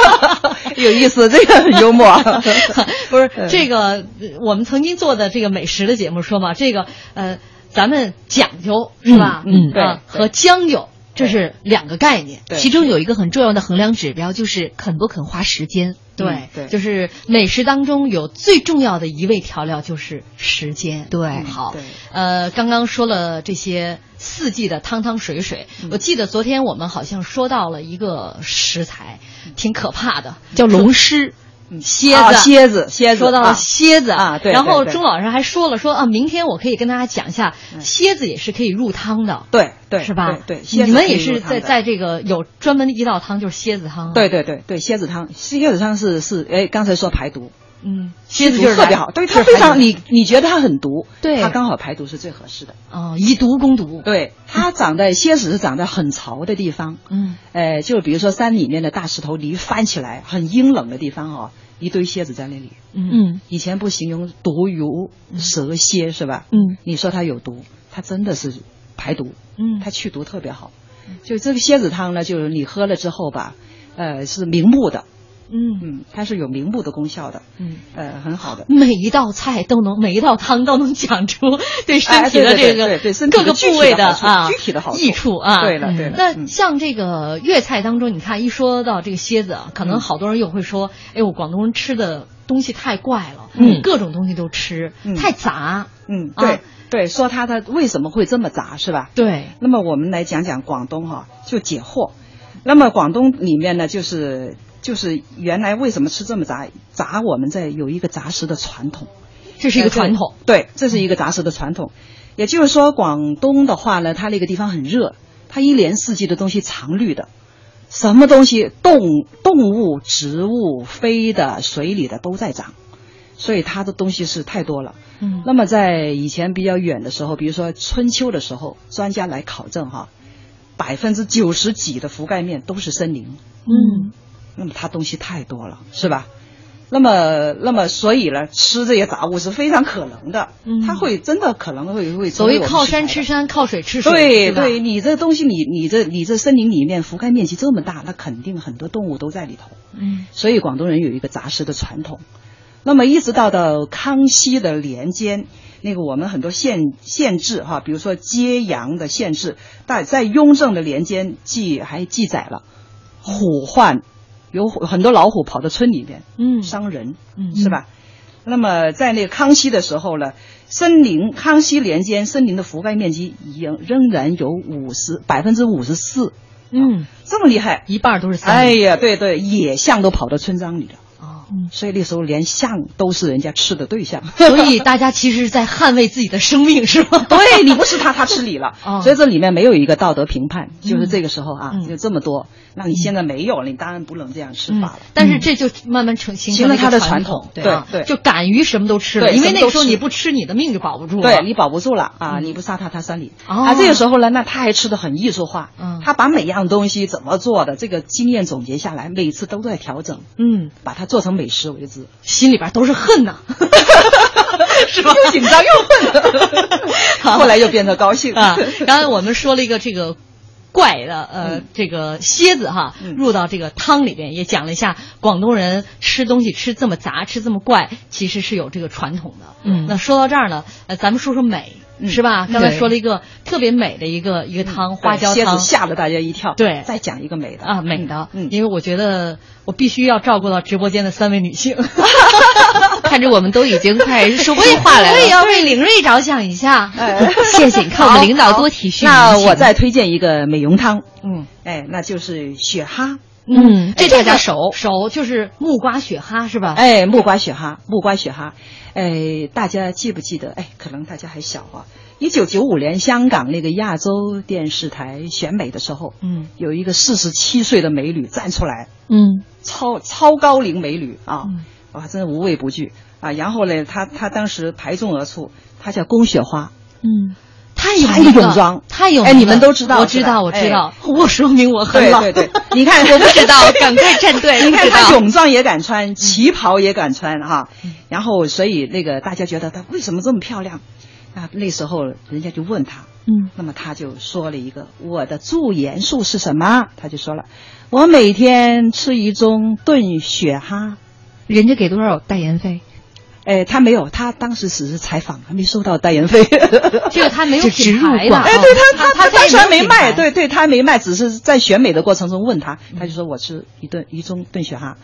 有意思，这个很幽默。不是这个，我们曾经做的这个美食的节目说嘛，这个呃，咱们讲究是吧？嗯，对，和将就。这是两个概念，其中有一个很重要的衡量指标，就是肯不肯花时间。对，就是美食当中有最重要的一味调料就是时间。对，好，呃，刚刚说了这些四季的汤汤水水，我记得昨天我们好像说到了一个食材，挺可怕的，叫龙虱。蝎子，蝎子，蝎子，说到了蝎子啊，对。然后钟老师还说了，说啊，明天我可以跟大家讲一下，蝎子也是可以入汤的，对对，是吧？对，你们也是在在这个有专门的一道汤，就是蝎子汤。对对对对，蝎子汤，蝎子汤是是，哎，刚才说排毒，嗯，蝎子就是特别好，对它非常，你你觉得它很毒，对，它刚好排毒是最合适的。哦，以毒攻毒。对，它长在蝎子是长在很潮的地方，嗯，哎，就比如说山里面的大石头，你翻起来很阴冷的地方哦。一堆蝎子在那里，嗯，以前不形容毒如蛇蝎是吧？嗯，你说它有毒，它真的是排毒，嗯，它去毒特别好。就这个蝎子汤呢，就是你喝了之后吧，呃，是明目的，嗯嗯，它是有明目的功效的。嗯，呃，很好的。每一道菜都能，每一道汤都能讲出对身体的这个对各个部位的啊具体的好处益处啊。对了对了。那像这个粤菜当中，你看一说到这个蝎子啊，可能好多人又会说，哎，我广东人吃的东西太怪了，嗯，各种东西都吃，太杂。嗯，对对，说它的为什么会这么杂是吧？对。那么我们来讲讲广东哈，就解惑。那么广东里面呢，就是就是原来为什么吃这么杂？杂我们在有一个杂食的传统，这是一个传统。对，这是一个杂食的传统。也就是说，广东的话呢，它那个地方很热，它一年四季的东西常绿的，什么东西动动物、植物、飞的、水里的都在长，所以它的东西是太多了。嗯。那么在以前比较远的时候，比如说春秋的时候，专家来考证哈。百分之九十几的覆盖面都是森林，嗯，那么它东西太多了，是吧？那么，那么所以呢，吃这些杂物是非常可能的，嗯，它会真的可能会会所谓靠山吃山，靠水吃水，对对，你这东西，你你这你这森林里面覆盖面积这么大，那肯定很多动物都在里头，嗯，所以广东人有一个杂食的传统，那么一直到到康熙的年间。那个我们很多县县志哈，比如说揭阳的县志，但在雍正的年间记还记载了虎患，有很多老虎跑到村里面，嗯，伤人，嗯，是吧？那么在那个康熙的时候呢，森林康熙年间森林的覆盖面积仍仍然有五十百分之五十四，嗯，这么厉害，一半都是森林。哎呀，对对，野象都跑到村庄里了。所以那时候连象都是人家吃的对象，所以大家其实是在捍卫自己的生命，是吗？对你不吃它，它吃你了。所以这里面没有一个道德评判，就是这个时候啊，就这么多。那你现在没有了，你当然不能这样吃法了。但是这就慢慢成形成了他的传统，对对，就敢于什么都吃了。因为那个时候你不吃，你的命就保不住了。对你保不住了啊！你不杀他，他杀你。啊，这个时候呢，那他还吃的很艺术化。嗯，他把每样东西怎么做的这个经验总结下来，每次都在调整。嗯，把它做成美食为止。心里边都是恨呐，是吧？又紧张又恨，后来又变得高兴啊。刚才我们说了一个这个怪的呃，这个蝎子哈，入到这个汤里边，也讲了一下广东人吃东西吃这么杂，吃这么怪，其实是有这个传统的。嗯，那说到这儿呢，呃，咱们说说美。是吧？刚才说了一个特别美的一个一个汤，花椒汤，吓了大家一跳。对，再讲一个美的啊，美的。嗯，因为我觉得我必须要照顾到直播间的三位女性，看着我们都已经快 说不出话来了。我也要为凌睿着想一下。谢谢，看我们领导多体恤。那我再推荐一个美容汤。嗯，哎，那就是雪蛤。嗯，这大家熟熟，就是木瓜雪蛤是吧？哎，木瓜雪蛤，木瓜雪蛤。哎，大家记不记得？哎，可能大家还小啊。一九九五年，香港那个亚洲电视台选美的时候，嗯，有一个四十七岁的美女站出来，嗯，超超高龄美女啊，哇，真的无畏不惧啊。然后呢，他他当时排众而出，他叫宫雪花，嗯。太有泳装，太有哎，你们都知道，我知道，我知道，我说明我很老。对对 对，你看我不知道，赶快站队。你看他泳装也敢穿，旗袍也敢穿哈。然后所以那个大家觉得她为什么这么漂亮？啊，那时候人家就问他，嗯，那么他就说了一个我的驻颜术是什么？他就说了，我每天吃一盅炖雪蛤。人家给多少代言费？哎，他没有，他当时只是采访，还没收到代言费。这个他没有 品牌的，哎，对他，他他当时还没卖，对对，他没卖，只是在选美的过程中问他，他就说我吃一顿一中炖雪蛤。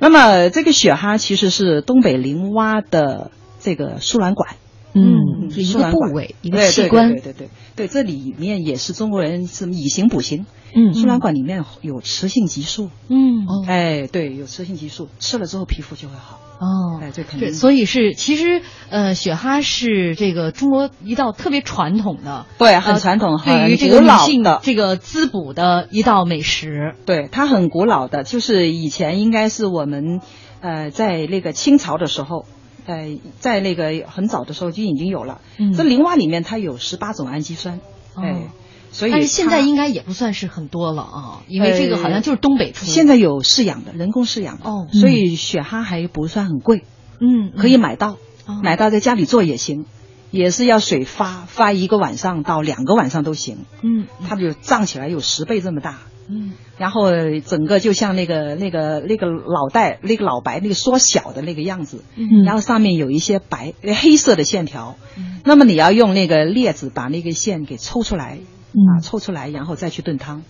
那么这个雪蛤其实是东北林蛙的这个输卵管。嗯，一个部位，一个器官，对对对对，这里面也是中国人是以形补形。嗯，输卵管里面有雌性激素。嗯，哎，对，有雌性激素，吃了之后皮肤就会好。哦，哎，这肯定。所以是，其实呃，雪蛤是这个中国一道特别传统的，对，很传统，对于这个女性的这个滋补的一道美食。对，它很古老的，就是以前应该是我们呃在那个清朝的时候。呃，在那个很早的时候就已经有了。嗯，这林蛙里面它有十八种氨基酸，哎，所以但是现在应该也不算是很多了啊，因为这个好像就是东北出。现在有饲养的，人工饲养的，哦，所以雪蛤还不算很贵，嗯，可以买到，买到在家里做也行，也是要水发发一个晚上到两个晚上都行，嗯，它就胀起来有十倍这么大，嗯，然后整个就像那个那个那个脑袋那个老白那个缩小的那个样子，嗯，然后上面有一些白黑色的线条，嗯，那么你要用那个镊子把那个线给抽出来，啊，抽出来然后再去炖汤。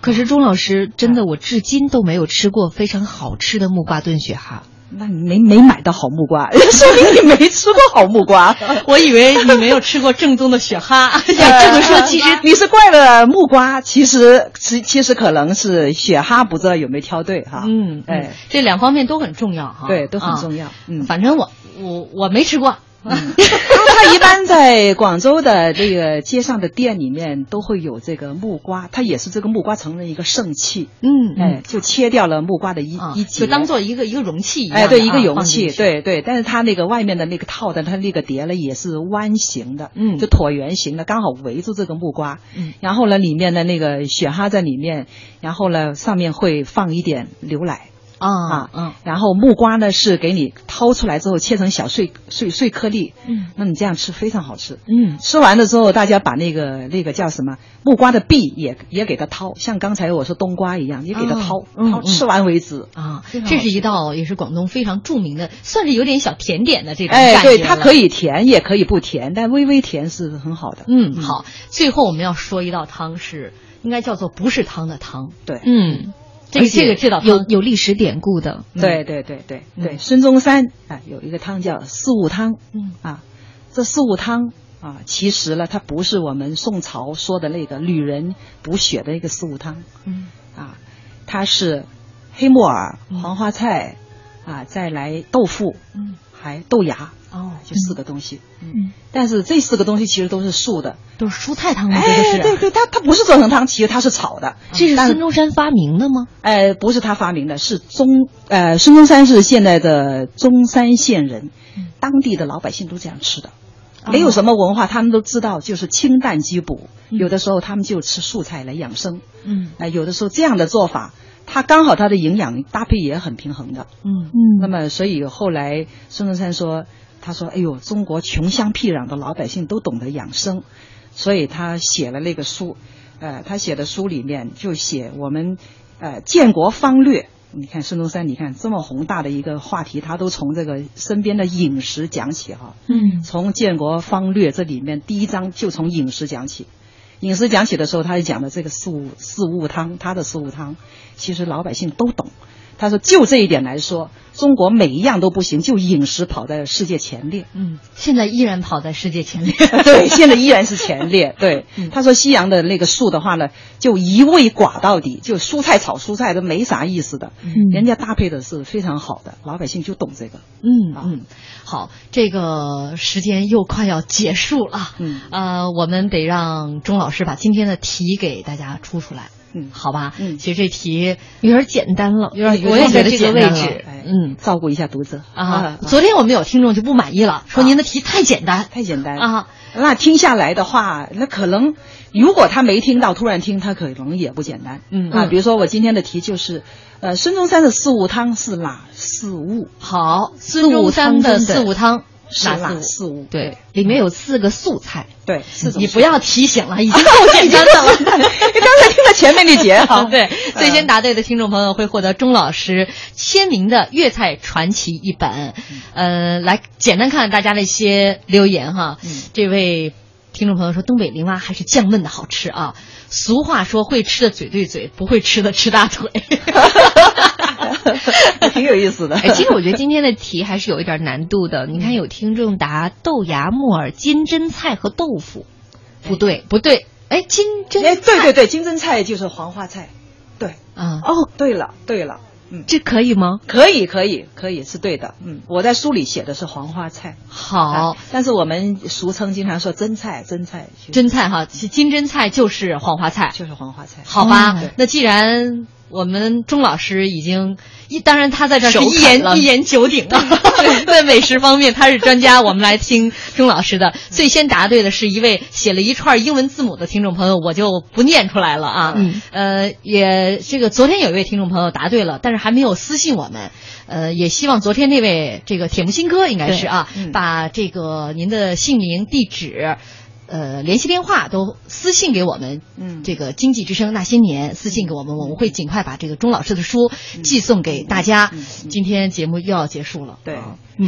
可是钟老师真的，我至今都没有吃过非常好吃的木瓜炖雪蛤。那你没没买到好木瓜，说明你没吃过好木瓜。我以为你没有吃过正宗的雪蛤。这么说，其实你是怪了木瓜，其实其其实可能是雪蛤，不知道有没有挑对哈。嗯，哎，这两方面都很重要哈。对，都很重要。嗯，反正我我我没吃过。嗯，他一般在广州的这个街上的店里面都会有这个木瓜，它也是这个木瓜成了一个圣器。嗯，哎，就切掉了木瓜的一一节，就当做一个一个容器一样。哎，对，一个容器，对对。但是它那个外面的那个套的，它那个碟呢也是弯形的，嗯，就椭圆形的，刚好围住这个木瓜。嗯，然后呢，里面的那个雪蛤在里面，然后呢，上面会放一点牛奶。啊嗯，然后木瓜呢是给你掏出来之后切成小碎碎碎颗粒，嗯，那你这样吃非常好吃，嗯，吃完了之后大家把那个那个叫什么木瓜的壁也也给它掏，像刚才我说冬瓜一样，也给它掏，掏吃完为止。啊，这是一道也是广东非常著名的，算是有点小甜点的这种哎，对，它可以甜也可以不甜，但微微甜是很好的，嗯，好，最后我们要说一道汤是应该叫做不是汤的汤，对，嗯。这个这个知道有有历史典故的，对对对对对。孙中山啊，有一个汤叫四物汤，嗯。啊，这四物汤啊，其实呢，它不是我们宋朝说的那个女人补血的一个四物汤，嗯。啊，它是黑木耳、黄花菜啊，再来豆腐，嗯，还豆芽。哦，就四个东西，嗯，但是这四个东西其实都是素的，都是蔬菜汤吗？哎，对对，它它不是做成汤，其实它是炒的。这是孙中山发明的吗？哎，不是他发明的，是中呃，孙中山是现在的中山县人，当地的老百姓都这样吃的，没有什么文化，他们都知道就是清淡滋补，有的时候他们就吃素菜来养生，嗯，哎，有的时候这样的做法。它刚好它的营养搭配也很平衡的，嗯嗯。那么所以后来孙中山说，他说：“哎呦，中国穷乡僻壤的老百姓都懂得养生，所以他写了那个书，呃，他写的书里面就写我们，呃，建国方略。你看孙中山，你看这么宏大的一个话题，他都从这个身边的饮食讲起哈，嗯，从建国方略这里面第一章就从饮食讲起。”饮食讲起的时候，他就讲的这个四物四物汤，他的四物汤，其实老百姓都懂。他说，就这一点来说，中国每一样都不行，就饮食跑在世界前列。嗯，现在依然跑在世界前列。对，现在依然是前列。对，他说西洋的那个素的话呢，就一味寡到底，就蔬菜炒蔬菜都没啥意思的。嗯，人家搭配的是非常好的，老百姓就懂这个。嗯嗯。好，这个时间又快要结束了，嗯，呃，我们得让钟老师把今天的题给大家出出来，嗯，好吧，嗯，其实这题有点简单了，有点，我也觉得这个位置，嗯，照顾一下读者啊。昨天我们有听众就不满意了，说您的题太简单，太简单啊。那听下来的话，那可能如果他没听到，突然听，他可能也不简单，嗯啊。比如说我今天的题就是。呃，孙中山的四物汤是哪四物？好，孙中山的四物汤是哪四物？对，里面有四个素菜。对，你不要提醒了，已经够简单的了。你 刚才听了前面那节哈。对，最先答对的听众朋友会获得钟老师签名的粤菜传奇一本。呃，来简单看看大家的一些留言哈。这位听众朋友说：“东北林蛙还是酱焖的好吃啊。”俗话说，会吃的嘴对嘴，不会吃的吃大腿，挺有意思的。哎，其实我觉得今天的题还是有一点难度的。你看，有听众答豆芽、木耳、金针菜和豆腐，不对，不对。哎，金针，哎，对对对，金针菜就是黄花菜，对，嗯，哦，对了，对了。嗯，这可以吗？可以，可以，可以，是对的。嗯，我在书里写的是黄花菜。好，但是我们俗称经常说真菜，真菜，真菜哈，金针菜就是黄花菜，就是黄花菜。好吧，那既然。我们钟老师已经一，当然他在这是一言一言九鼎啊，在美食方面他是专家。我们来听钟老师的。最先答对的是一位写了一串英文字母的听众朋友，我就不念出来了啊。嗯。呃，也这个昨天有一位听众朋友答对了，但是还没有私信我们。呃，也希望昨天那位这个铁木心哥应该是啊，把这个您的姓名地址。呃联系电话都私信给我们，嗯，这个经济之声那些年私信给我们，我们会尽快把这个钟老师的书寄送给大家。今天节目又要结束了，对。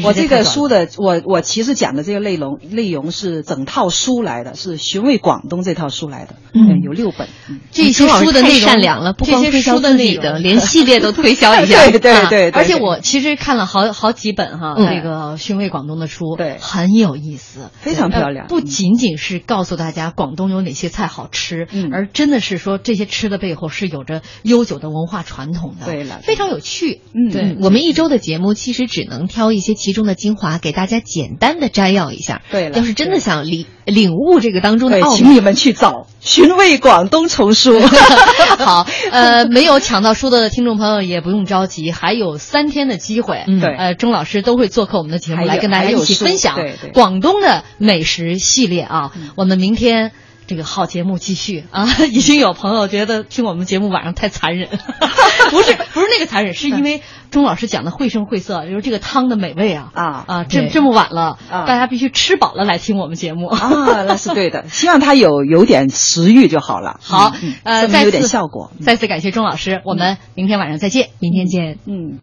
我这个书的，我我其实讲的这个内容内容是整套书来的，是寻味广东这套书来的，嗯，有六本。这些书的内容善良了，不光推销自己的，连系列都推销一下。对对对，而且我其实看了好好几本哈，那个寻味广东的书，对，很有意思，非常漂亮。不仅仅是告诉大家广东有哪些菜好吃，而真的是说这些吃的背后是有着悠久的文化传统的，对了，非常有趣。嗯，对我们一周的节目其实只能挑一些其中的精华。给大家简单的摘要一下。对了，要是真的想领领悟这个当中的奥秘，请你们去找《寻味广东》丛书。好，呃，没有抢到书的听众朋友也不用着急，还有三天的机会。对，呃，钟老师都会做客我们的节目，来跟大家一起分享广东的美食系列啊。我们明天。这个好节目继续啊！已经有朋友觉得听我们节目晚上太残忍，不是 不是那个残忍，是因为钟老师讲的绘声绘色，就是这个汤的美味啊啊啊！这这么晚了，大家必须吃饱了来听我们节目啊，那是对的。希望他有有点食欲就好了。好，呃，再有点效果。再次感谢钟老师，我们明天晚上再见，明天见。嗯。